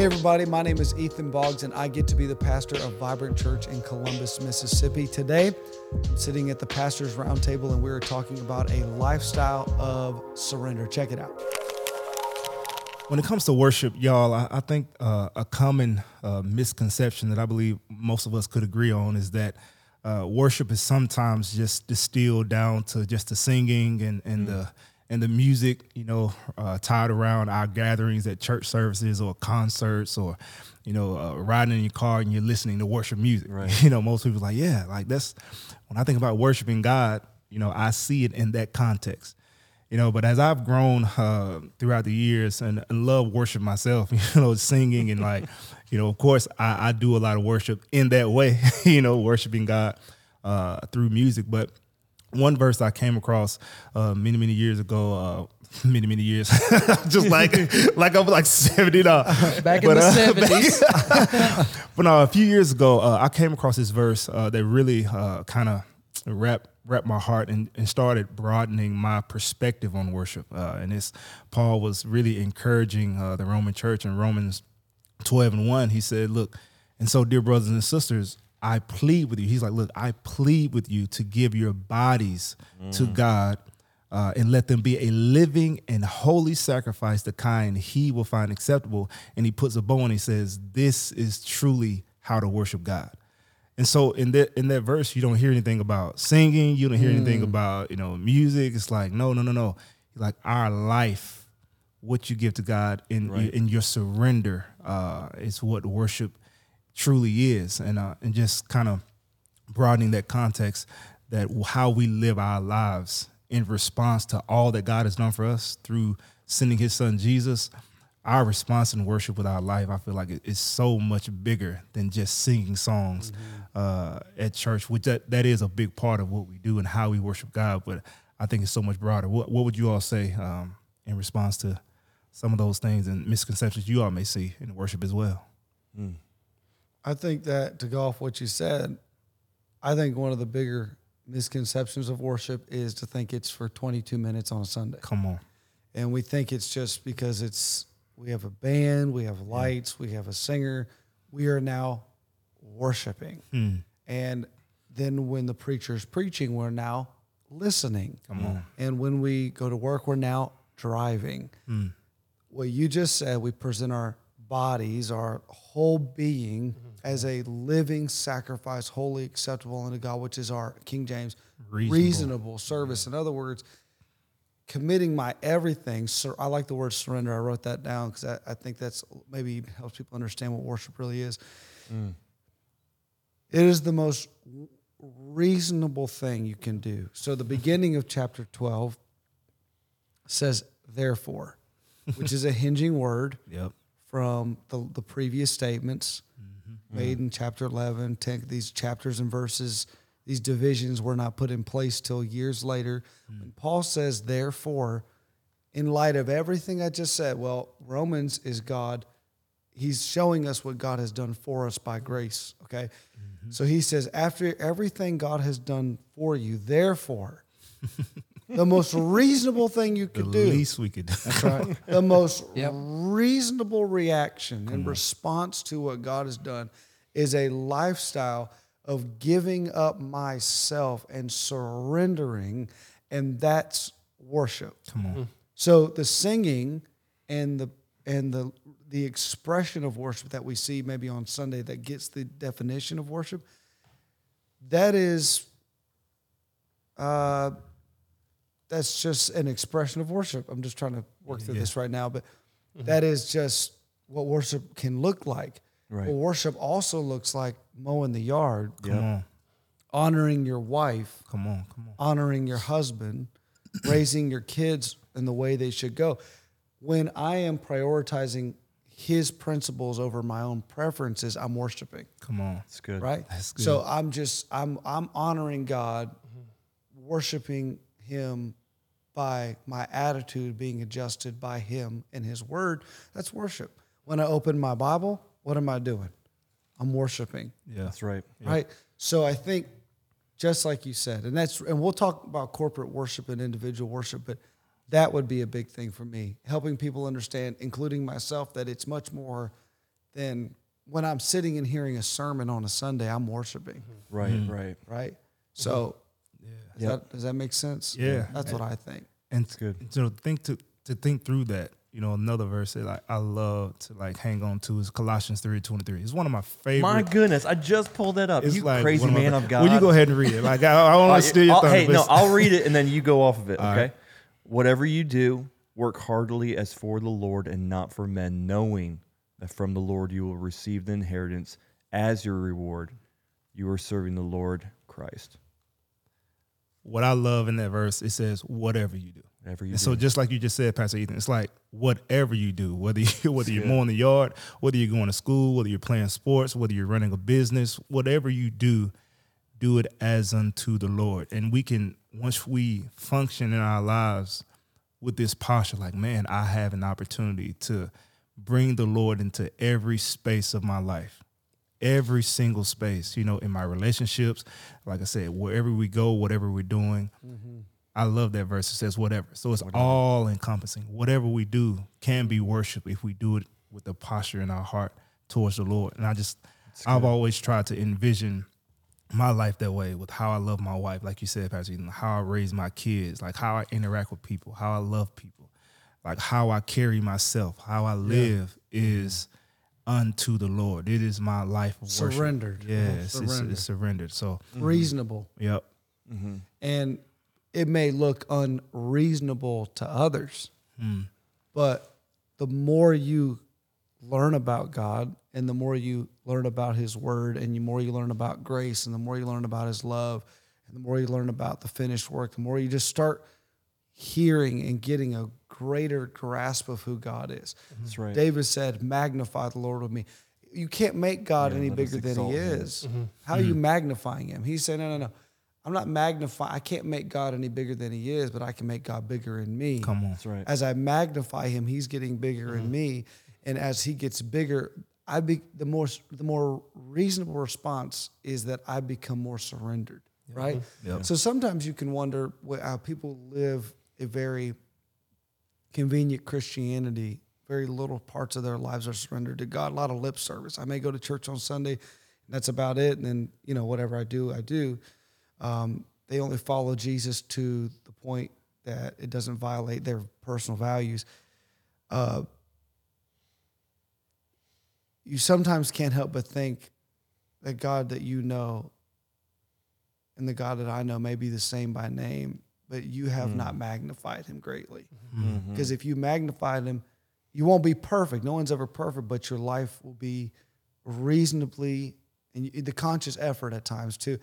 Hey, everybody, my name is Ethan Boggs, and I get to be the pastor of Vibrant Church in Columbus, Mississippi. Today, I'm sitting at the Pastor's Roundtable, and we are talking about a lifestyle of surrender. Check it out. When it comes to worship, y'all, I, I think uh, a common uh, misconception that I believe most of us could agree on is that uh, worship is sometimes just distilled down to just the singing and, and mm. the and the music, you know, uh, tied around our gatherings at church services or concerts or, you know, uh, riding in your car and you're listening to worship music. Right. You know, most people are like, yeah, like that's when I think about worshiping God, you know, I see it in that context. You know, but as I've grown uh, throughout the years and, and love worship myself, you know, singing and like, you know, of course, I, I do a lot of worship in that way, you know, worshiping God uh, through music. But one verse I came across uh, many many years ago. Uh, many many years, just like like I'm like seventy now. Back but, in the uh, seventies. but no, a few years ago, uh, I came across this verse uh, that really uh, kind of wrapped wrapped my heart and, and started broadening my perspective on worship. and this Paul was really encouraging the Roman Church in Romans twelve and one. He said, "Look." And so, dear brothers and sisters, I plead with you. He's like, look, I plead with you to give your bodies mm. to God uh, and let them be a living and holy sacrifice, the kind he will find acceptable. And he puts a bow and he says, this is truly how to worship God. And so in that in that verse, you don't hear anything about singing. You don't hear mm. anything about you know music. It's like no, no, no, no. Like our life, what you give to God in right. in your surrender uh, is what worship truly is, and uh, and just kind of broadening that context that how we live our lives in response to all that God has done for us through sending His Son Jesus. Our response in worship with our life, I feel like it is so much bigger than just singing songs mm-hmm. uh, at church, which that, that is a big part of what we do and how we worship God. But I think it's so much broader. What, what would you all say um, in response to some of those things and misconceptions you all may see in worship as well? Mm. I think that to go off what you said, I think one of the bigger misconceptions of worship is to think it's for 22 minutes on a Sunday. Come on. And we think it's just because it's we have a band, we have lights, yeah. we have a singer, we are now worshiping. Hmm. And then when the preacher is preaching, we're now listening. Come on. And when we go to work, we're now driving. Hmm. What you just said, we present our bodies, our whole being, mm-hmm. As a living sacrifice, holy, acceptable unto God, which is our King James reasonable, reasonable service. In other words, committing my everything. Sur- I like the word surrender. I wrote that down because I, I, think that's maybe helps people understand what worship really is. Mm. It is the most reasonable thing you can do. So the beginning of chapter 12 says, therefore, which is a hinging word. Yep from the, the previous statements mm-hmm. Made mm in chapter 11. Ten, these chapters and verses, these divisions were not put in place till years later. mm When Paul says, therefore, in light of everything I just said, well, Romans is God. He's showing us what God has done for us by grace. Okay. Mm-hmm. So he says, after everything God has done for you, therefore, the most reasonable thing you could the do. The least we could do. That's right. the most yep. reasonable reaction Come in on. response to what God has done is a lifestyle of giving up myself and surrendering, and that's worship. Come on. So the singing and the and the the expression of worship that we see maybe on Sunday that gets the definition of worship, that is uh, that's just an expression of worship. I'm just trying to work through yeah. this right now, but mm-hmm. that is just what worship can look like. Right. Well, worship also looks like mowing the yard. Come yeah. on. Honoring your wife. Come on, come on. Honoring your husband, raising your kids in the way they should go. When I am prioritizing his principles over my own preferences, I'm worshiping. Come on. That's good. Right? That's good. So I'm just I'm I'm honoring God, mm-hmm. worshiping him by my attitude being adjusted by Him and His Word. That's worship. When I open my Bible, what am I doing? I'm worshiping. Yeah, that's right. Yeah. Right. So I think, just like you said, and that's, and we'll talk about corporate worship and individual worship, but that would be a big thing for me, helping people understand, including myself, that it's much more than when I'm sitting and hearing a sermon on a Sunday, I'm worshiping, Right, Mm-hmm. right. right? So, does, Yep. that, does that make sense? Yeah. That's what I think. And it's good. So think to to think through that. You know, another verse that like I love to like hang on to is Colossians three twenty three. It's one of my favorite. My goodness, I just pulled that up. It's you like crazy man fa- of God. Well, you go ahead and read it. Like I, I don't want to steal your I'll- oh, thunder. hey, no, I'll read it and then you go off of it. Okay. right. Whatever you do, work heartily as for the Lord and not for men, knowing that from the Lord you will receive the inheritance as your reward. You are serving the Lord Christ. What I love in that verse, it says, "Whatever you do." Whatever you And do. so, just like you just said, Pastor Ethan, it's like whatever you do, whether you whether you're mowing the yard, whether you're going to school, whether you're playing sports, whether you're running a business, whatever you do, do it as unto the Lord. And we can once we function in our lives with this posture, like, man, I have an opportunity to bring the Lord into every space of my life every single space, you know, in my relationships. Like I said, wherever we go, whatever we're doing. I love that verse. It says whatever. So it's all encompassing. Whatever we do can be worship if we do it with the posture in our heart towards the Lord. And I just, I've always tried to envision my life that way with how I love my wife, like you said, Pastor, Ethan, how I raise my kids, like how I interact with people, how I love people, like how I carry myself, how I live is unto the Lord. It is my life of worship. Surrendered. Yes, it's, Surrendered. it's surrendered. So, mm-hmm. Reasonable. yep. Mm-hmm. And it may look unreasonable to others, hmm. but the more you learn about God and the more you learn about His Word and the more you learn about grace and the more you learn about His love and the more you learn about the finished work, the more you just start hearing and getting a greater grasp of who God is. Mm-hmm. That's right. David said, Magnify the Lord with me. You can't make God Yeah, any bigger than exalt he him. is. Mm-hmm. How are you mm-hmm. magnifying him? He's saying, No, no, no. I'm not magnifying. I can't make God any bigger than he is, but I can make God bigger in me. Come on. That's right. As I magnify him, he's getting bigger in me. And as he gets bigger, I be the more the more reasonable response is that I become more surrendered. Right? Yep. So sometimes you can wonder wh- how people live a very convenient Christianity. Very little parts of their lives are surrendered to God. A lot of lip service. I may go to church on Sunday, and that's about it. And then you know whatever I do, I do. Um, they only follow Jesus to the point that it doesn't violate their personal values. Uh, you sometimes can't help but think that God that you know and the God that I know may be the same by name, but you have not hmm. magnified him greatly. Mm-hmm. Because if you magnified him, you won't be perfect. No one's ever perfect, but your life will be reasonably, and the conscious effort at times too,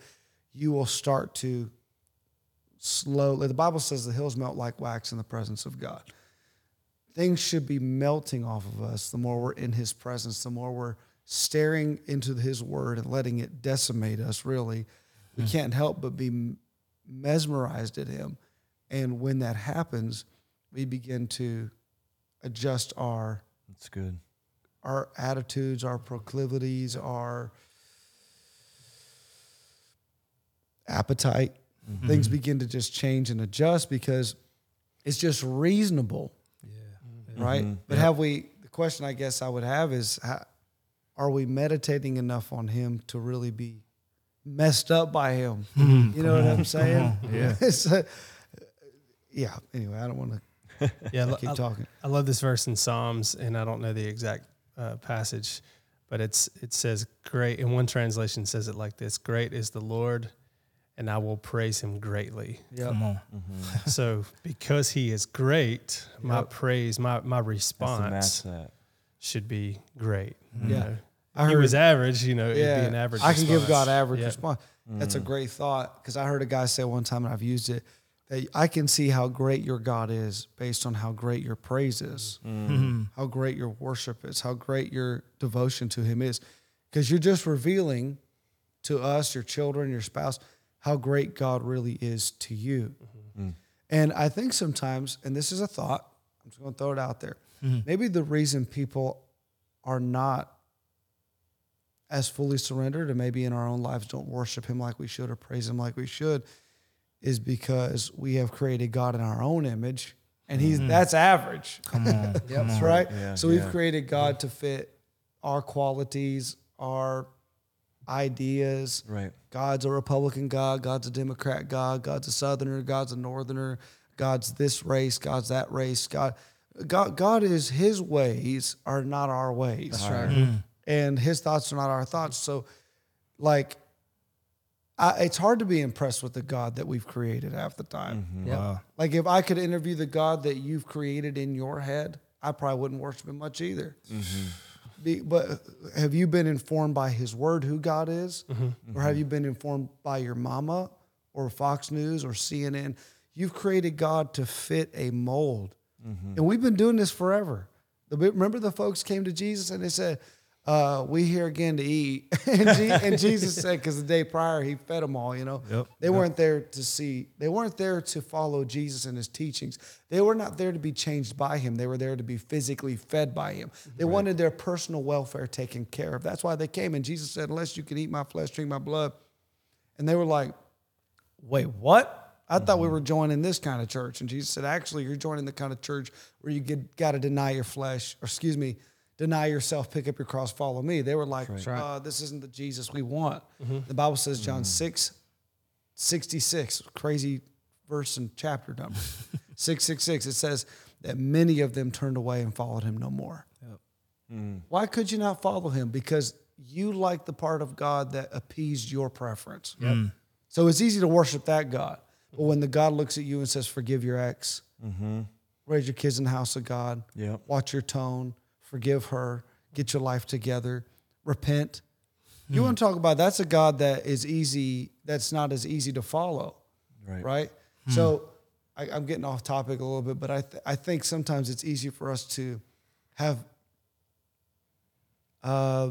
you will start to slowly. The Bible says the hills melt like wax in the presence of God. Things should be melting off of us the more we're in His presence, the more we're staring into His Word and letting it decimate us, really. We hmm. can't help but be mesmerized at Him. And when that happens, we begin to adjust our That's good. our attitudes, our proclivities, our appetite. Mm-hmm. Things begin to just change and adjust because it's just reasonable, Yeah. right? Mm-hmm. But have we? The question I guess I would have is, how, are we meditating enough on Him to really be messed up by Him? you know what I'm saying? Yeah. It's, uh, yeah. Anyway, I don't want to Yeah, keep I- talking. I love this verse in Psalms, and I don't know the exact uh, passage, but it's it says, "Great." In one translation, says it like this: "Great is the Lord, and I will praise Him greatly." Yeah. Come on. so, because He is great, my praise, my my response should be great. you Yeah. know. I If he heard- was average, you know, it'd be an average. I can give. God average Yeah. response. That's a mm. great thought because I heard a guy say one time, and I've used it, that I can see how great your God is based on how great your praise is, mm. how great your worship is, how great your devotion to Him is, because you're just revealing to us, your children, your spouse, how great God really is to you. Mm-hmm. Mm. And I think sometimes, and this is a thought, I'm just going to throw it out there. Mm-hmm. Maybe the reason people are not as fully surrendered and maybe in our own lives don't worship him like we should or praise him like we should is because we have created God in our own image and he's mm-hmm. that's average. Come on. Yep, that's right. Yeah, so we've yeah. created God to fit our qualities, our ideas. Right. God's a Republican God, God's a Democrat God, God's a Southerner, God's a Northerner, God's this race, God's that race. God, God, God is His ways are not our ways. That's right. Mm-hmm. And His thoughts are not our thoughts. So, like, I, it's hard to be impressed with the God that we've created half the time. Mm-hmm. Yep. Wow. Like, if I could interview the God that you've created in your head, I probably wouldn't worship Him much either. Mm-hmm. Be, but have you been informed by His Word who God is, mm-hmm. or have you been informed by your mama, or Fox News, or CNN? You've created God to fit a mold, and we've been doing this forever. Remember, the folks came to Jesus and they said, uh, "We here again to eat," and, Je- and Jesus said, "Because the day prior He fed them all." You know, Yep. they weren't there to see. They weren't there to follow Jesus and His teachings. They were not there to be changed by Him. They were there to be physically fed by Him. They wanted their personal welfare taken care of. That's why they came. And Jesus said, "Unless you can eat My flesh, drink My blood," and they were like, "Wait, what?" I thought we were joining this kind of church. And Jesus said, actually, you're joining the kind of church where you get got to deny your flesh, or excuse me, deny yourself, pick up your cross, follow me. They were like, uh, this isn't the Jesus we want. Mm-hmm. The Bible says, John mm-hmm. 6, 66, crazy verse and chapter number. 666, it says that many of them turned away and followed him no more. Mm. Why could you not follow him? Because you like the part of God that appeased your preference. Mm. So it's easy to worship that God. But when the God looks at you and says, forgive your ex, mm-hmm. raise your kids in the house of God, Yep. watch your tone, forgive her, get your life together, repent. You want to talk about that's a God that is easy, that's not as easy to follow Right. right? So I, I'm getting off topic a little bit, but I th- I think sometimes it's easy for us to have uh,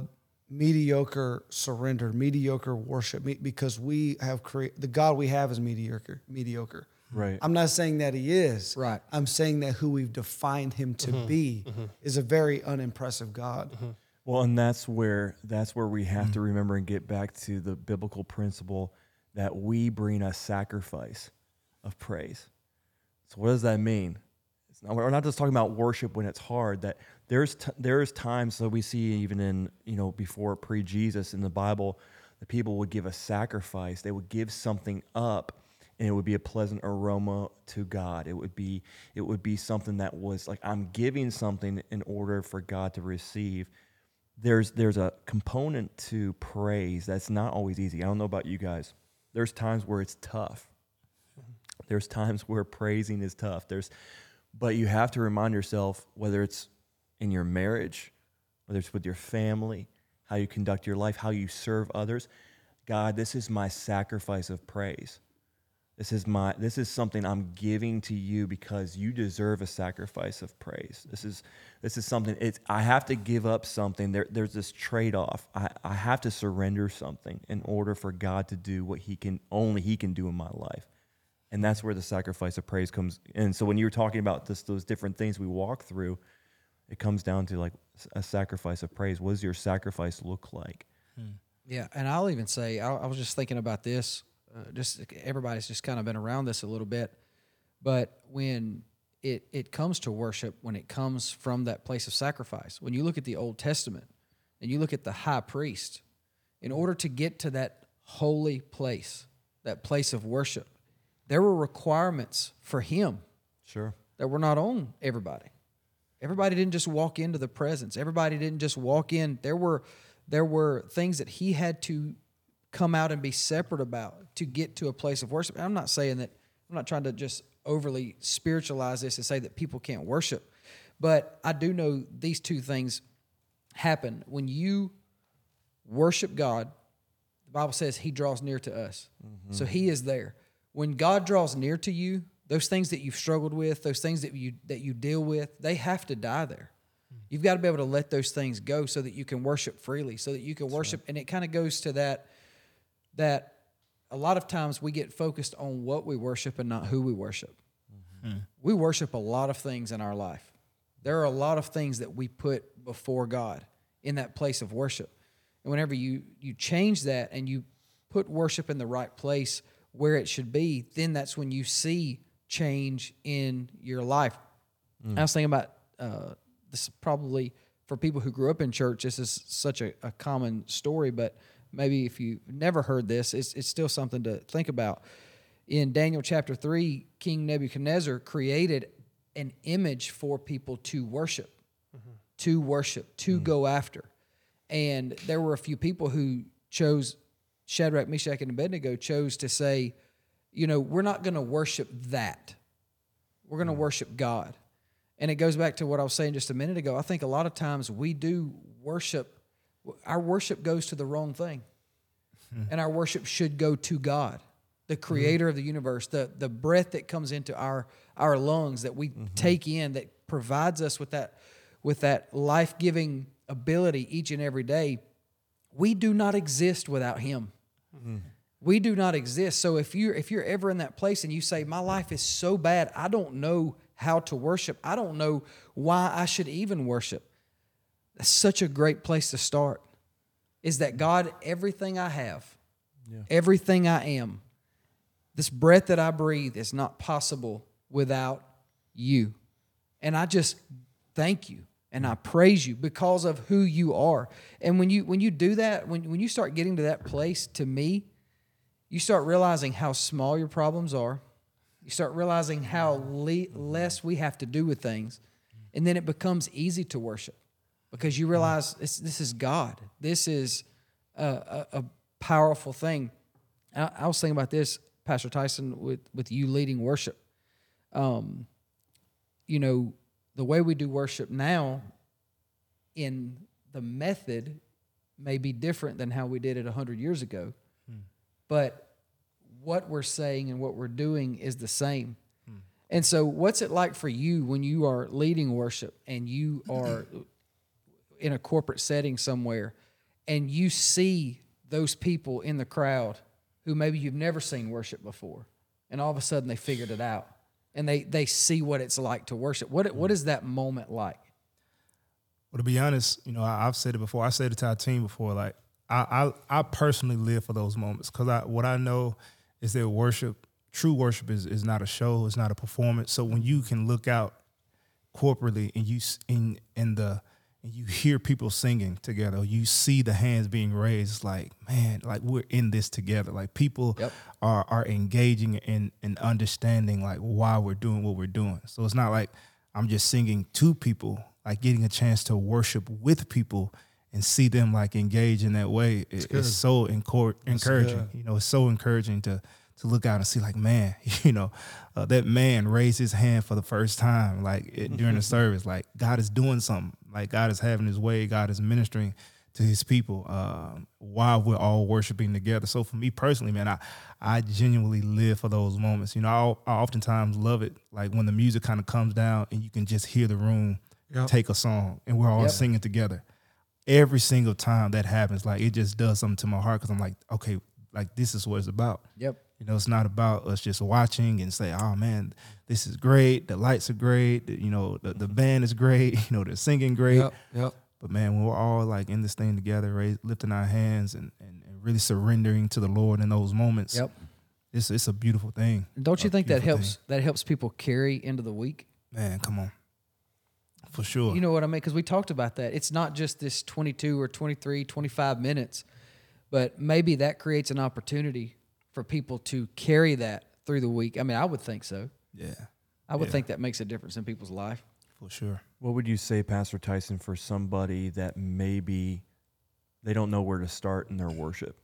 mediocre surrender, mediocre worship, because we have created the God we have is mediocre. Mediocre. Right. I'm not saying that he is. Right. I'm saying that who we've defined him to mm-hmm. be mm-hmm. is a very unimpressive God. Mm-hmm. Well, and that's where that's where we have to mm. remember and get back to the biblical principle that we bring a sacrifice of praise. So what does that mean? It's not, we're not just talking about worship when it's hard. That there's t- there's times that we see even in you know before pre Jesus in the Bible, the people would give a sacrifice. They would give something up, and it would be a pleasant aroma to God. It would be it would be something that was like I'm giving something in order for God to receive there's there's a component to praise that's not always easy. I don't know about you guys. There's times where it's tough. There's times where praising is tough. There's but you have to remind yourself whether it's in your marriage, whether it's with your family, how you conduct your life, how you serve others. God, this is my sacrifice of praise. This is my this is something I'm giving to you because you deserve a sacrifice of praise. This is this is something it's I have to give up something. There, there's this trade-off. I, I have to surrender something in order for God to do what he can only he can do in my life. And that's where the sacrifice of praise comes. And so when you were talking about this, those different things we walk through, it comes down to like a sacrifice of praise. What does your sacrifice look like? Hmm. Yeah, and I'll even say I, I was just thinking about this. Uh, just everybody's just kind of been around this a little bit, but when it it comes to worship, when it comes from that place of sacrifice, when you look at the Old Testament and you look at the high priest, in order to get to that holy place, that place of worship, there were requirements for him Sure. that were not on everybody. Everybody didn't just walk into the presence. Everybody didn't just walk in. There were there were things that he had to come out and be separate about to get to a place of worship. And I'm not saying that I'm not trying to just overly spiritualize this and say that people can't worship, but I do know these two things happen when you worship God. The Bible says He draws near to us, mm-hmm. so He is there. When God draws near to you, those things that you've struggled with, those things that you that you deal with, they have to die there. Mm-hmm. You've got to be able to let those things go so that you can worship freely, so that you can worship. And it kind of goes to that that a lot of times we get focused on what we worship and not who we worship. We worship a lot of things in our life. There are a lot of things that we put before God in that place of worship. And whenever you you change that and you put worship in the right place where it should be, then that's when you see change in your life. I was thinking about uh, this is probably for people who grew up in church, this is such a, a common story, but maybe if you've never heard this, it's, it's still something to think about. In Daniel chapter 3, King Nebuchadnezzar created an image for people to worship, to worship, to mm. go after. And there were a few people who chose, Shadrach, Meshach, and Abednego chose to say, you know, we're not going to worship that. We're going to mm. worship God. And it goes back to what I was saying just a minute ago. I think a lot of times we do worship, our worship goes to the wrong thing. Hmm. And our worship should go to God, the hmm. creator of the universe, the, the breath that comes into our, our lungs that we hmm. take in, that provides us with that, with that life giving ability each and every day. We do not exist without Him. We do not exist. So if you're if you're ever in that place and you say, My life is so bad, I don't know how to worship. I don't know why I should even worship. That's such a great place to start. Is that God, everything I have, everything I am, this breath that I breathe is not possible without you. And I just thank you and I praise you because of who you are. And when you when you do that, when when you start getting to that place to me, you start realizing how small your problems are. You start realizing how le- less we have to do with things. And then it becomes easy to worship because you mm-hmm. realize this, this is God. This is a, a, a powerful thing. I, I was thinking about this, Pastor Tyson, with, with you leading worship. Um, you know, the way we do worship now in the method may be different than how we did it 100 years ago. Hmm. But what we're saying and what we're doing is the same. Hmm. And so, what's it like for you when you are leading worship and you are in a corporate setting somewhere and you see those people in the crowd who maybe you've never seen worship before, and all of a sudden they figured it out and they, they see what it's like to worship? What, what is that moment like? Well, to be honest, you know, I, I've said it before. I said it to our team before. Like, I, I, I personally live for those moments because I, what I know is that worship, true worship, is is not a show. It's not a performance. So when you can look out corporately and you in in the and you hear people singing together, you see the hands being raised. It's like, man, like we're in this together. Like people Yep. are are engaging in and understanding like why we're doing what we're doing. So it's not like I'm just singing to people, like getting a chance to worship with people and see them like engage in that way. It, it's so encor- encouraging. You know, it's so encouraging to to look out and see like, man, you know, uh, that man raised his hand for the first time, like it, during the service. Like God is doing something. Like God is having His way. God is ministering to His people um, while we're all worshiping together. So for me personally, man, I I genuinely live for those moments. You know, I, I oftentimes love it, like when the music kind of comes down and you can just hear the room Yep. take a song and we're all Yep. singing together. Every single time that happens, like it just does something to my heart because I'm like, okay, like this is what it's about. Yep. You know, it's not about us just watching and say, "Oh man, this is great. The lights are great. You know, the, the mm-hmm. band is great. You know, they're singing great." Yep. Yep. But man, when we're all like in this thing together, raise, lifting our hands and, and, and really surrendering to the Lord in those moments, Yep. it's it's a beautiful thing. Don't you A think that helps? That helps people carry into the week. Man, come on, for sure. You know what I mean? Because we talked about that. It's not just this 22 or 23, 25 minutes, but maybe that creates an opportunity for people to carry that through the week. I mean, I would think so. yeah, I would Yeah. think that makes a difference in people's life. for sure. What would you say, Pastor Tyson, for somebody that maybe they don't know where to start in their worship?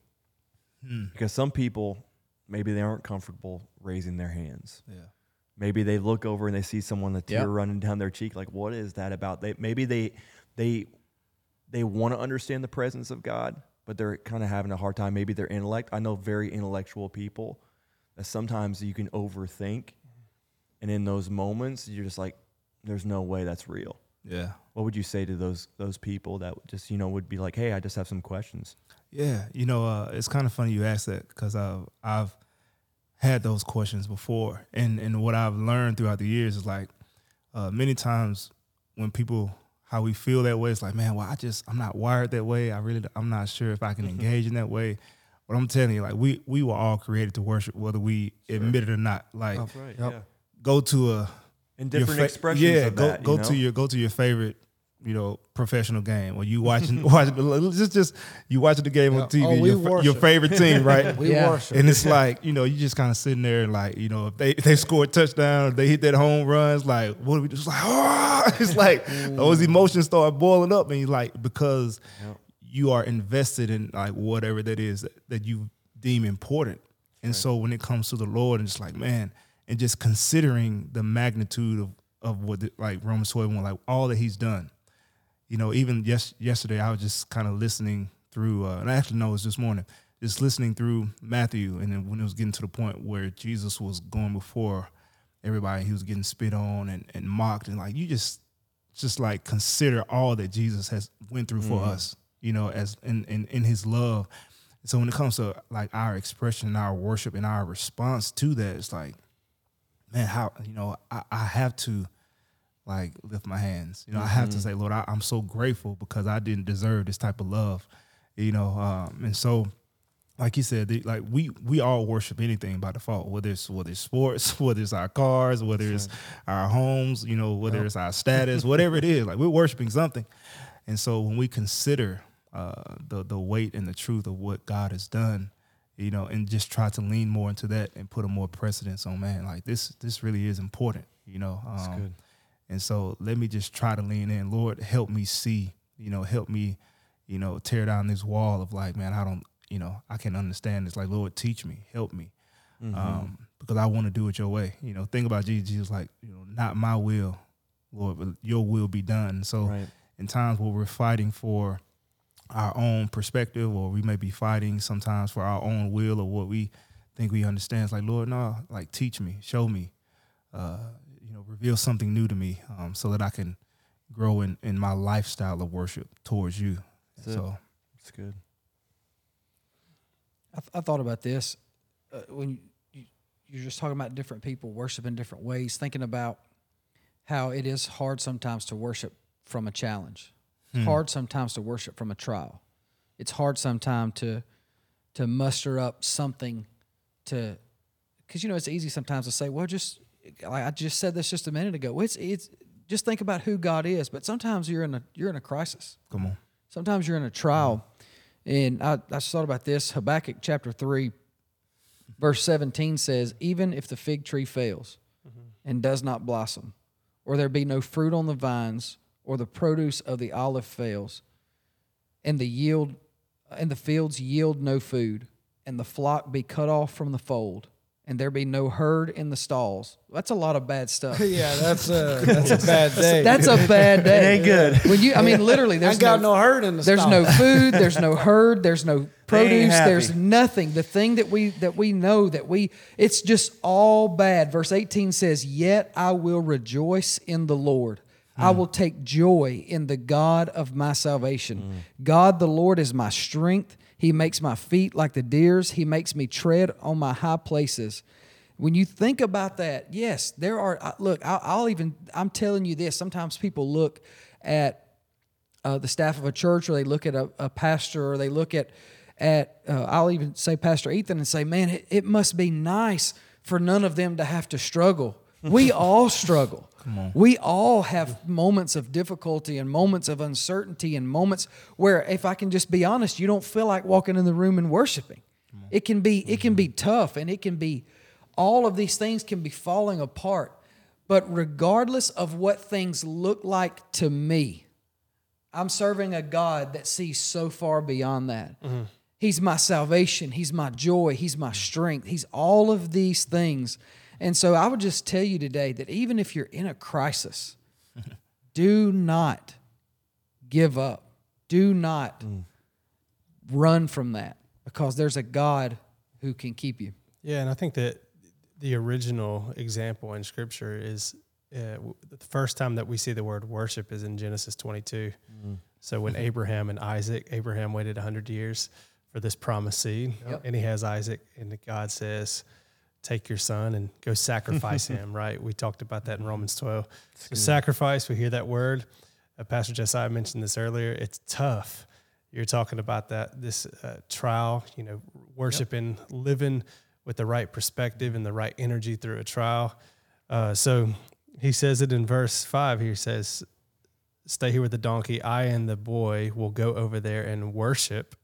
Hmm. Because some people, maybe they aren't comfortable raising their hands. Yeah. Maybe they look over and they see someone, the tear Yep. running down their cheek. Like, what is that about? They maybe they they they want to understand the presence of God, but they're kind of having a hard time. Maybe their intellect. I know very intellectual people that sometimes you can overthink, and in those moments, you're just like, "There's no way that's real." Yeah. What would you say to those those people that just you know would be like, "Hey, I just have some questions." Yeah, you know, uh, it's kind of funny you ask that because I've I've had those questions before, and and what I've learned throughout the years is like uh, many times when people how we feel that way, it's like, man, well, I just I'm not wired that way. I really I'm not sure if I can mm-hmm. engage in that way. But I'm telling you, like we we were all created to worship, whether we admit it or not. Like right. Yep. go to a And your different fa- expressions Yeah, of go that. go you know? to your go to your favorite you know professional game. Or you watching watching just just you watching the game on TV Oh, your, your favorite team right? We Yeah. worship. and it's like you know you just kind of sitting there and like you know if they if they score a touchdown if they hit that home runs like what do we just like oh it's like those mm. emotions start boiling up and you like because you are invested in like whatever that is that, that you deem important. And so when it comes to the Lord and it's like man and just considering the magnitude of of what the, like Romans 12 like all that he's done you know, even yes, yesterday I was just kind of listening through, uh, and I actually know it was this morning, just listening through Matthew, and then when it was getting to the point where Jesus was going before everybody, he was getting spit on and, and mocked, and like you just, just like consider all that Jesus has went through for us, you know, as in, in in His love. So when it comes to like our expression, and our worship, and our response to that, it's like, man, how you know I, I have to like lift my hands. You know, I have to say, Lord, I, I'm so grateful because I didn't deserve this type of love. You know, um, and so, like you said, the, like we we all worship anything by default, whether it's whether it's sports, whether it's our cars, whether it's our homes, you know, whether it's our status, whatever it is, like we're worshiping something. And so when we consider uh, the the weight and the truth of what God has done, you know, and just try to lean more into that and put a more precedence on man, like this this really is important, you know. Um, good. And so let me just try to lean in. Lord, help me see, you know, help me, you know, tear down this wall of like, man, I don't, you know, I can understand this. Like, Lord, teach me, help me. Um, because I want to do it your way. You know, think about Jesus, Jesus like, you know, not my will, Lord, but your will be done. So Right. in times where we're fighting for our own perspective or we may be fighting sometimes for our own will or what we think we understand. It's like, Lord, no, like teach me, show me, uh, reveal something new to me um, so that I can grow in, in my lifestyle of worship towards you. That's so It's good. I, th- I thought about this uh, when you, you're just talking about different people worshiping different ways, thinking about how it is hard sometimes to worship from a challenge. It's hard sometimes to worship from a trial. It's hard sometimes to to muster up something to because you know it's easy sometimes to say, well, just like I just said this just a minute ago. It's it's just think about who God is, but sometimes you're in a you're in a crisis. come on. Sometimes you're in a trial. And I, I just thought about this. Habakkuk chapter 3, verse 17 says, Even if the fig tree fails mm-hmm. and does not blossom, or there be no fruit on the vines, or the produce of the olive fails, and the yield and the fields yield no food, and the flock be cut off from the fold, and there be no herd in the stalls. That's a lot of bad stuff. yeah, that's a that's a bad day. That's a bad day. ain't good. When you, I mean, literally, I there's ain't got no, herd in the there's stall. no food there's no herd there's no produce there's nothing the thing that we that we know that we it's just all bad verse 18 says yet i will rejoice in the lord i mm. will take joy in the god of my salvation mm. god the lord is my strength he makes my feet like the deer's he makes me tread on my high places when you think about that yes there are look I'll, I'll even i'm telling you this sometimes people look at uh, the staff of a church, or they look at a, a pastor, or they look at at uh, I'll even say Pastor Ethan and say, man, it, it must be nice for none of them to have to struggle. We all struggle. We all have moments of difficulty and moments of uncertainty and moments where, if I can just be honest, you don't feel like walking in the room and worshiping. It can be it can be tough, and it can be all of these things can be falling apart. But regardless of what things look like to me, I'm serving a God that sees so far beyond that. He's my salvation. He's my joy. He's my strength. He's all of these things. And so I would just tell you today that even if you're in a crisis, do not give up. Do not run from that because there's a God who can keep you. Yeah, and I think that the original example in Scripture is uh, the first time that we see the word worship is in Genesis 22. So when Abraham and Isaac, Abraham waited 100 years for this promised seed, Yep. and he has Isaac, and God says, Take your son and go sacrifice him, right? We talked about that in Romans 12. So sacrifice, we hear that word. Uh, Pastor Josiah mentioned this earlier. It's tough. You're talking about that this uh, trial, you know, worshiping, living with the right perspective and the right energy through a trial. Uh, so he says it in verse five. He says, stay here with the donkey. I and the boy will go over there and worship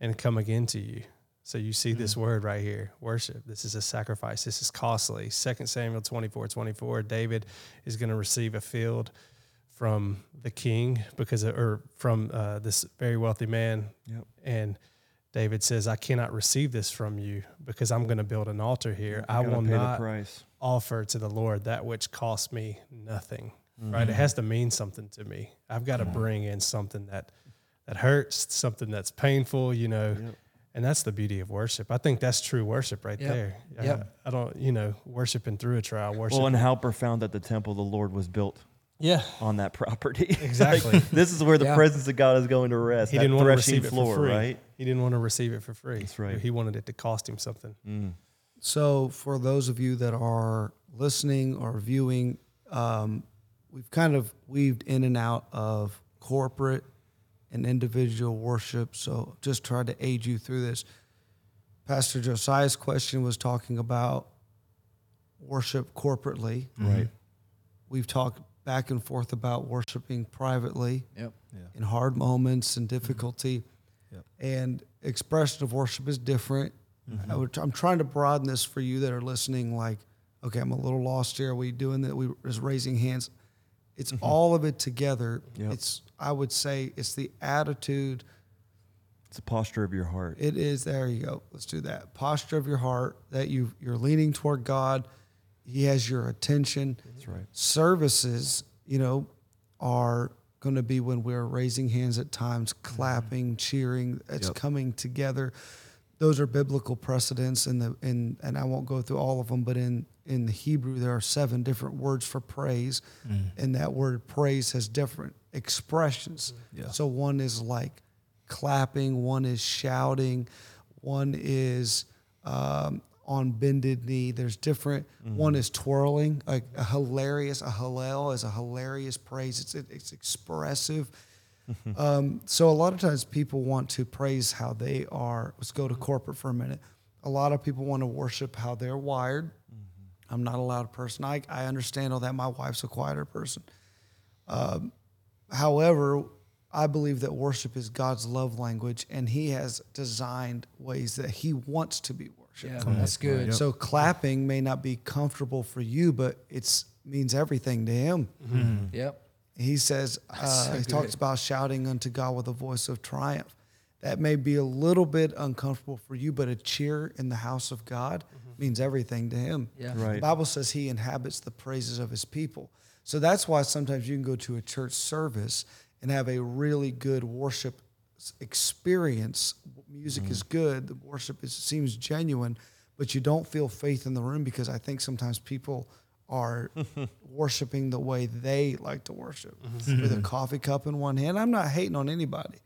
and come again to you. So you see this word right here, worship. This is a sacrifice. This is costly. 2 Samuel 24, 24, David is going to receive a field from the king because of, or from uh, this very wealthy man. Yep. And David says, I cannot receive this from you because I'm going to build an altar here. I will not price. offer to the Lord that which costs me nothing. Mm-hmm. Right? It has to mean something to me. I've got to bring in something that that hurts, something that's painful, you know. And that's the beauty of worship. I think that's true worship right Yep. there. Yep. I, I don't, you know, worshiping through a trial, worship. Well, and how profound that the temple of the Lord was built yeah, on that property. Exactly. Like, this is where the Yeah. presence of God is going to rest. he didn't want to threshing receive it floor, for free. right? He didn't want to receive it for free. That's right. He wanted it to cost him something. Mm. So, for those of you that are listening or viewing, um, we've kind of weaved in and out of corporate and individual worship. So, just try to aid you through this. Pastor Josiah's question was talking about worship corporately. Mm-hmm. Right. We've talked back and forth about worshiping privately Yep. in hard moments and difficulty. Mm-hmm. Yep. And expression of worship is different. Mm-hmm. I would, I'm trying to broaden this for you that are listening. Like, okay, I'm a little lost here. Are we doing that? We just raising hands. It's all of it together. Yep. It's I would say it's the attitude. It's the posture of your heart. It is there. You go. Let's do that. Posture of your heart that you you're leaning toward God. He has your attention That's right. services, you know, are going to be when we're raising hands at times, mm-hmm. clapping, cheering. It's Yep. coming together. Those are biblical precedents, in the in and I won't go through all of them, but in in the Hebrew there are seven different words for praise, mm. and that word praise has different expressions. Yeah. So one is like clapping, one is shouting, one is um, on bended knee. There's different. One is twirling, like a hilarious. A hallel is a hilarious praise. It's it's expressive. um, so a lot of times people want to praise how they are. Let's go to corporate for a minute. A lot of people want to worship how they're wired. I'm not a loud person. I, I understand all that. My wife's a quieter person. Um, however, I believe that worship is God's love language, and He has designed ways that He wants to be worshipped. Yeah, that's good. Yep. So clapping may not be comfortable for you, but it means everything to Him. Yep. He says uh, so he talks about shouting unto God with a voice of triumph. That may be a little bit uncomfortable for you, but a cheer in the house of God means everything to Him. Yeah. The Bible says He inhabits the praises of His people. So that's why sometimes you can go to a church service and have a really good worship experience. Music mm-hmm. is good, the worship is, seems genuine, but you don't feel faith in the room because I think sometimes people are worshiping the way they like to worship mm-hmm. with a mm-hmm. coffee cup in one hand. I'm not hating on anybody.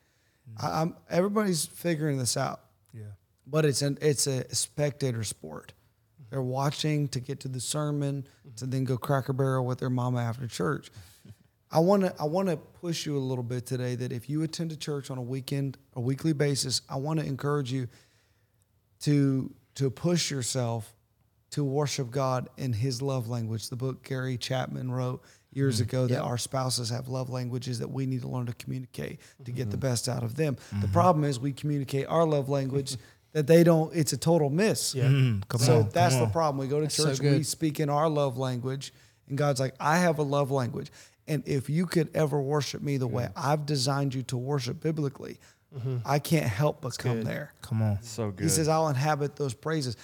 I, mm. I'm everybody's figuring this out Yeah. but it's an it's a spectator sport. They're watching to get to the sermon to mm-hmm. then go cracker barrel with their mama after church. I want to I want to push you a little bit today that if you attend a church on a weekend a weekly basis, I want to encourage you to to push yourself to worship God in His love language. The book Gary Chapman wrote years mm-hmm. ago that our spouses have love languages that we need to learn to communicate to get the mm-hmm. best out of them. The problem is we communicate our love language that they don't. It's a total miss. Yeah. Mm, come So on. that's come the problem. We go to That's so church, we speak in our love language, and God's like, I have a love language. And if you could ever worship me the way I've designed you to worship biblically, I can't help but come good. there. Come on. So good. He says, I'll inhabit those praises.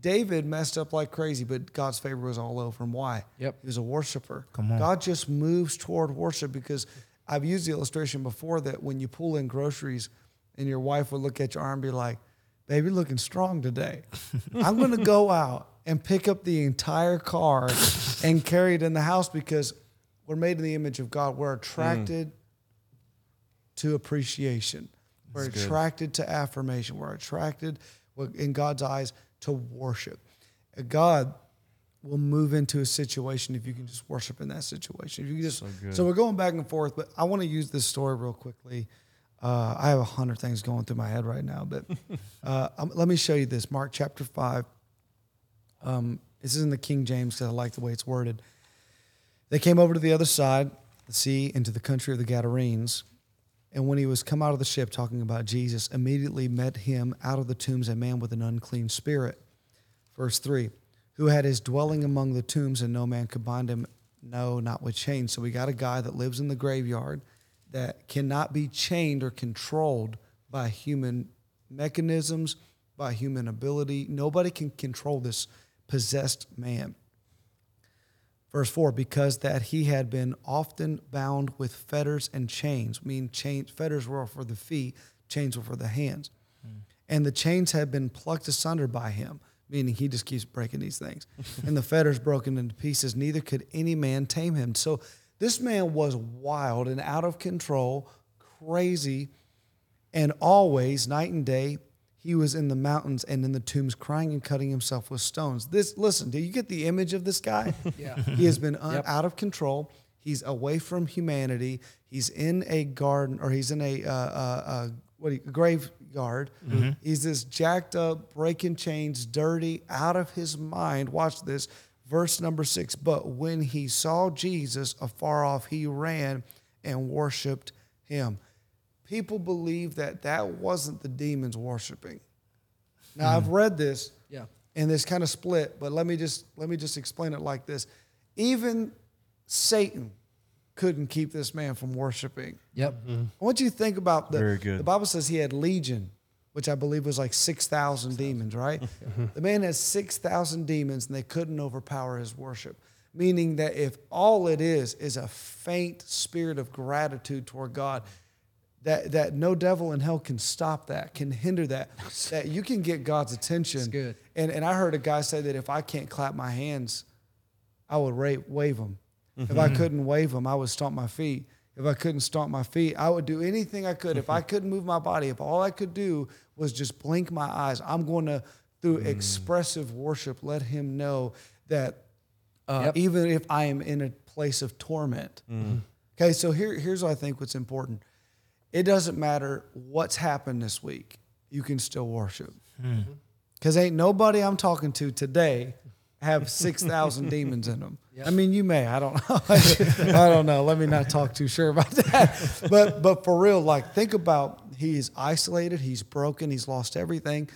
David messed up like crazy, but God's favor was all over him. Why? Yep. He was a worshiper. Come on. God just moves toward worship because I've used the illustration before that when you pull in groceries and your wife would look at your arm and be like, baby, looking strong today. I'm going to go out and pick up the entire car and carry it in the house because we're made in the image of God. We're attracted to appreciation. We're attracted to affirmation. We're attracted, in God's eyes, to worship. God will move into a situation if you can just worship in that situation. If you can just, so, we're going back and forth, but I want to use this story real quickly. Uh, I have a hundred things going through my head right now, but uh, um, let me show you this. Mark chapter five. Um, this is in the King James because I like the way it's worded. They came over to the other side, the sea into the country of the Gadarenes. And when he was come out of the ship talking about Jesus, immediately met him out of the tombs a man with an unclean spirit. Verse 3 Who had his dwelling among the tombs, and no man could bind him, no, not with chains. So we got a guy that lives in the graveyard that cannot be chained or controlled by human mechanisms, by human ability. Nobody can control this possessed man. Verse 4 because that he had been often bound with fetters and chains. I mean, chains, fetters were for the feet, chains were for the hands. Hmm. And the chains had been plucked asunder by him, meaning he just keeps breaking these things. and the fetters broken into pieces, neither could any man tame him. So this man was wild and out of control, crazy, and always, night and day, he was in the mountains and in the tombs crying and cutting himself with stones. This listen, do you get the image of this guy? Yeah. He has been un, Yep. out of control. He's away from humanity. He's in a garden or he's in a uh, uh, uh, what you, graveyard. He's this jacked up, breaking chains, dirty, out of his mind. Watch this. Verse number six. But when he saw Jesus afar off, he ran and worshiped him. People believe that that wasn't the demons worshiping. Now I've hmm. read this Yeah. and this kind of split, but let me just let me just explain it like this. Even Satan couldn't keep this man from worshiping. Yep. Mm-hmm. I want you to think about the Very good. the Bible says he had legion, which I believe was like 6,000 demons, right? the man has 6,000 demons and they couldn't overpower his worship. Meaning that if all it is is a faint spirit of gratitude toward God, that, that no devil in hell can stop that, can hinder that, that you can get God's attention. That's good. And, and I heard a guy say that if I can't clap my hands, I would wave them. If I mm-hmm. couldn't wave them, I would stomp my feet. If I couldn't stomp my feet, I would do anything I could. If I couldn't move my body, if all I could do was just blink my eyes, I'm going to, through mm. expressive worship, let him know that uh, Yep. even if I am in a place of torment. Mm. Okay, so here, here's what I think what's important. It doesn't matter what's happened this week, you can still worship. Hmm. Because ain't nobody I'm talking to today have 6,000 demons in them. I mean, you may. I don't know. I don't know. Let me not talk too sure about that. But, but for real, like, think about he is isolated, he's broken, he's lost everything,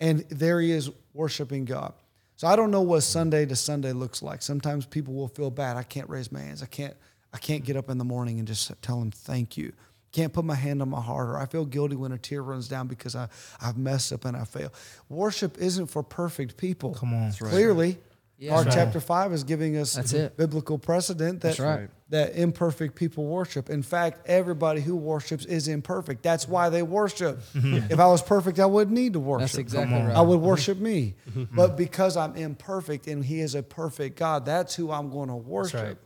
and there he is worshiping God. So I don't know what Sunday to Sunday looks like. Sometimes people will feel bad. I can't raise my hands. I can't. I can't get up in the morning and just tell him thank you. Can't put my hand on my heart, or I feel guilty when a tear runs down because I, I've messed up and I fail. Worship isn't for perfect people. Come on. right. Clearly, Yeah. Mark right. chapter five is giving us That's it. biblical precedent that That's right. that imperfect people worship. In fact, everybody who worships is imperfect. That's why they worship. if I was perfect, I wouldn't need to worship. That's exactly right. I would worship me. but because I'm imperfect and He is a perfect God, that's who I'm going to worship. right.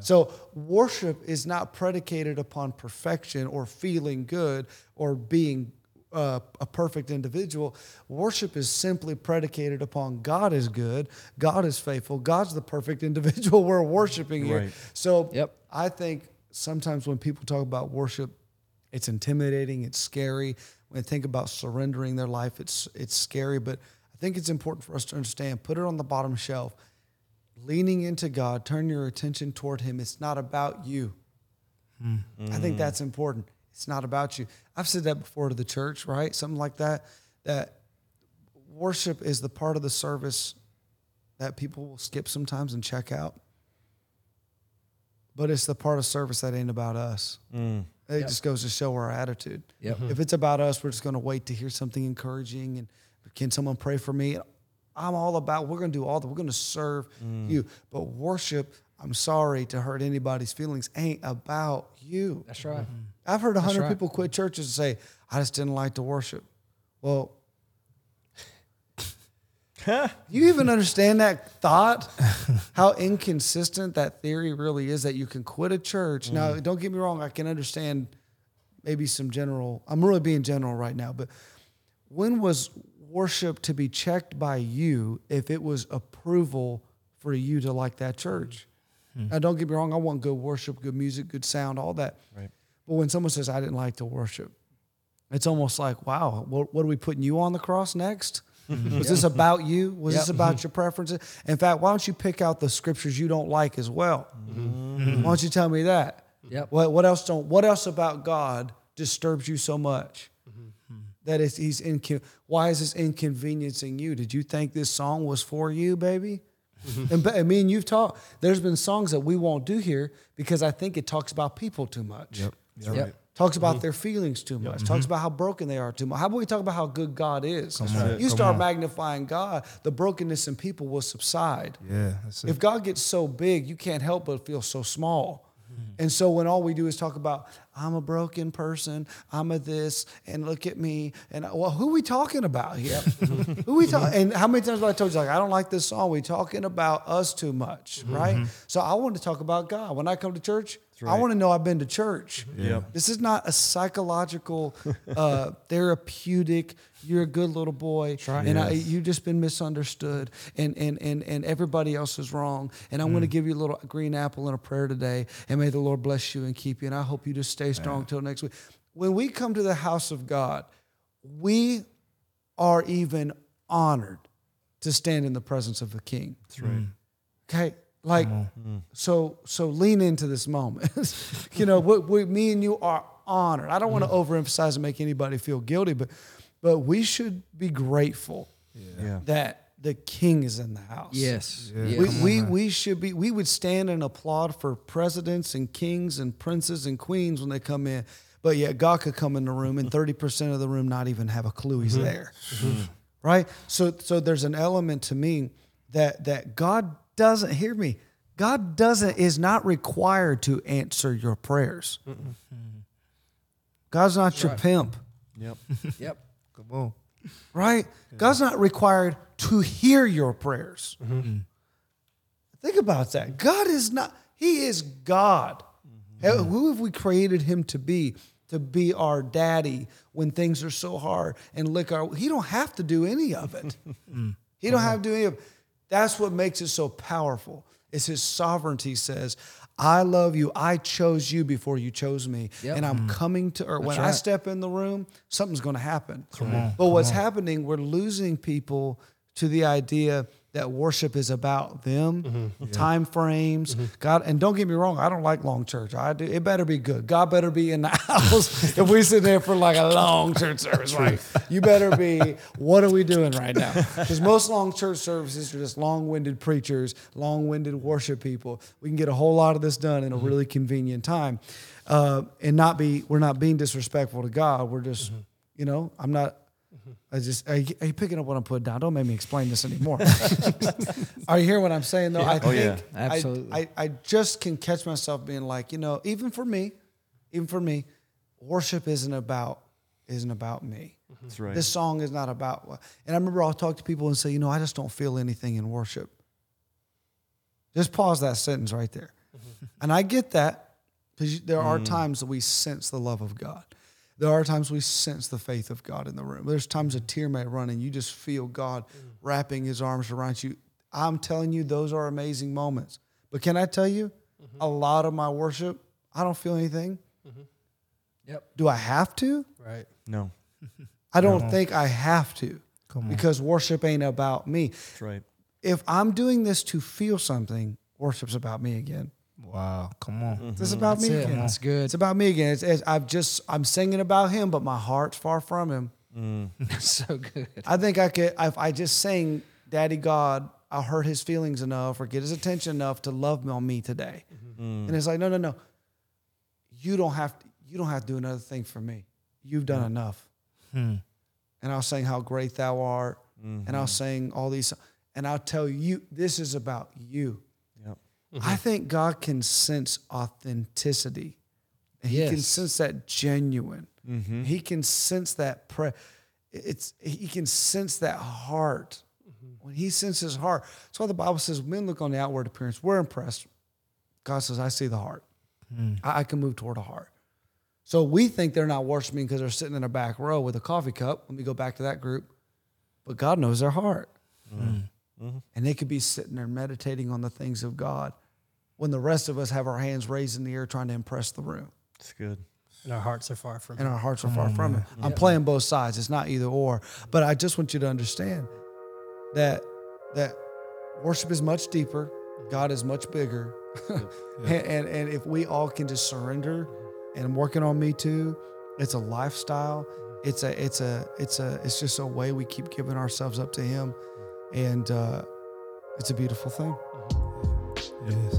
So worship is not predicated upon perfection or feeling good or being uh, a perfect individual. Worship is simply predicated upon God is good, God is faithful, God's the perfect individual we're worshiping here. Right. So Yep. I think sometimes when people talk about worship, it's intimidating, it's scary. When they think about surrendering their life, it's it's scary. But I think it's important for us to understand. Put it on the bottom shelf. Leaning into God, turn your attention toward Him. It's not about you. I think that's important. It's not about you. I've said that before to the church, right? Something like that. That worship is the part of the service that people will skip sometimes and check out. But it's the part of service that ain't about us. Mm. It just goes to show our attitude. Yep. Mm-hmm. If it's about us, we're just going to wait to hear something encouraging and can someone pray for me? I'm all about. We're going to do all that. We're going to serve mm. you. But worship, I'm sorry to hurt anybody's feelings, ain't about you. That's right. Mm-hmm. I've heard a hundred right. people quit churches and say, "I just didn't like to worship." Well, you even understand that thought? How inconsistent that theory really is that you can quit a church. Now, mm. don't get me wrong, I can understand maybe some general, I'm really being general right now, but when was worship to be checked by you if it was approval for you to like that church? Mm. Now, don't get me wrong, I want good worship, good music, good sound, all that. Right. But when someone says, I didn't like to worship, it's almost like, wow, what, what are we putting you on the cross next? Mm-hmm. Was this about you? Was this about mm-hmm. your preferences? In fact, why don't you pick out the scriptures you don't like as well? Mm-hmm. Why don't you tell me that? Yep. What what else don't what else about God disturbs you so much? That is he's incon- why is this inconveniencing you? Did you think this song was for you, baby? and, ba- and me and you've talked. There's been songs that we won't do here because I think it talks about people too much. Yep. Yep. Yep. Talks about mm-hmm. their feelings too much. Mm-hmm. Talks about how broken they are too much. How about we talk about how good God is? You start magnifying God, the brokenness in people will subside. Yeah. That's it. If God gets so big, you can't help but feel so small. Mm-hmm. And so when all we do is talk about, I'm a broken person, I'm a this, and look at me, and well, who are we talking about here? who we talking? And how many times have I told you like I don't like this song? We talking about us too much, right? So I want to talk about God. When I come to church, I want to know I've been to church. Yep. This is not a psychological, uh, therapeutic. You're a good little boy, and I, you've just been misunderstood, and and and and everybody else is wrong. And I'm going to give you a little green apple and a prayer today, and may the Lord bless you and keep you. And I hope you just stay strong till next week. When we come to the house of God, we are even honored to stand in the presence of the King. That's right. Mm. Okay, like mm. so. So lean into this moment. you know, what we, me and you are honored. I don't want to mm. overemphasize and make anybody feel guilty, but but we should be grateful Yeah. that the King is in the house. Yes. Yeah. yes. We, we, we should be we would stand and applaud for presidents and kings and princes and queens when they come in, but yet God could come in the room and thirty percent of the room not even have a clue he's mm-hmm. there, mm-hmm. right? So so there's an element to me that that God doesn't hear me. God doesn't is not required to answer your prayers. God's not your pimp Yep. Yep. Come on. Right? God's not required to hear your prayers. Mm-hmm. Think about that. God is not, He is God. Mm-hmm. Hey, Who have we created Him to be? To be our daddy when things are so hard and lick our, He don't have to do any of it. Mm. He don't mm-hmm. have to do any of it. That's what makes it so powerful. It's His sovereignty says, I love you. I chose you before you chose me. Yep. And I'm coming to earth. When I step in the room, something's going to happen. But what's happening, we're losing people to the idea that worship is about them, mm-hmm. time frames. Mm-hmm. God, and don't get me wrong, I don't like long church. I do. It better be good. God better be in the house. if we sit there for like a long church service, right? You better be. What are we doing right now? Because most long church services are just long-winded preachers, long-winded worship people. We can get a whole lot of this done in a mm-hmm. really convenient time, uh, and not be. We're not being disrespectful to God. We're just, you know, I'm not. I just are you, are you picking up what I'm putting down? Don't make me explain this anymore. are you hearing what I'm saying though? I Oh, think yeah. I- Absolutely. I, I just can catch myself being like, you know, even for me, even for me, worship isn't about isn't about me. Mm-hmm. That's right. This song is not about. And I remember I'll talk to people and say, you know, I just don't feel anything in worship. Just pause that sentence right there. Mm-hmm. And I get that because there are mm. times that we sense the love of God. There are times we sense the faith of God in the room. There's times a tear may run and you just feel God mm. wrapping his arms around you. I'm telling you, those are amazing moments. But can I tell you, mm-hmm. a lot of my worship, I don't feel anything. Mm-hmm. Yep. Do I have to? Right. no. I don't think I have to Come on. because worship ain't about me. That's right. If I'm doing this to feel something, worship's about me again. Wow. Come on. Mm-hmm. This is about That's me it. again. That's good. It's about me again. It's, it's, I've just I'm singing about him, but my heart's far from him. Mm. so good. I think I could if I just sing Daddy God, I'll hurt his feelings enough or get his attention enough to love on me today. Mm-hmm. And it's like, no, no, no. You don't have to, you don't have to do another thing for me. You've done mm. enough. Hmm. And I'll sing how great thou art. And I'll mm-hmm. sing all these and I'll tell you this is about you. Yep. I mm-hmm. think God can sense authenticity. And he can sense that genuine. Mm-hmm. He can sense that pre- it's he can sense that heart. Mm-hmm. When he senses heart. That's why the Bible says men look on the outward appearance. We're impressed. God says, I see the heart. Mm. I, I can move toward a heart. So we think they're not worshiping because they're sitting in a back row with a coffee cup. Let me go back to that group. But God knows their heart. Mm. Mm-hmm. And they could be sitting there meditating on the things of God when the rest of us have our hands raised in the air trying to impress the room It's good. And our hearts are far from it. and our hearts are far from it. Mm-hmm. I'm playing both sides. It's not either or. But I just want you to understand that that worship is much deeper. God is much bigger. and, and and if we all can just surrender and I'm working on me too, it's a lifestyle. It's a it's a it's a it's just a way we keep giving ourselves up to him. And uh, it's a beautiful thing. Yes.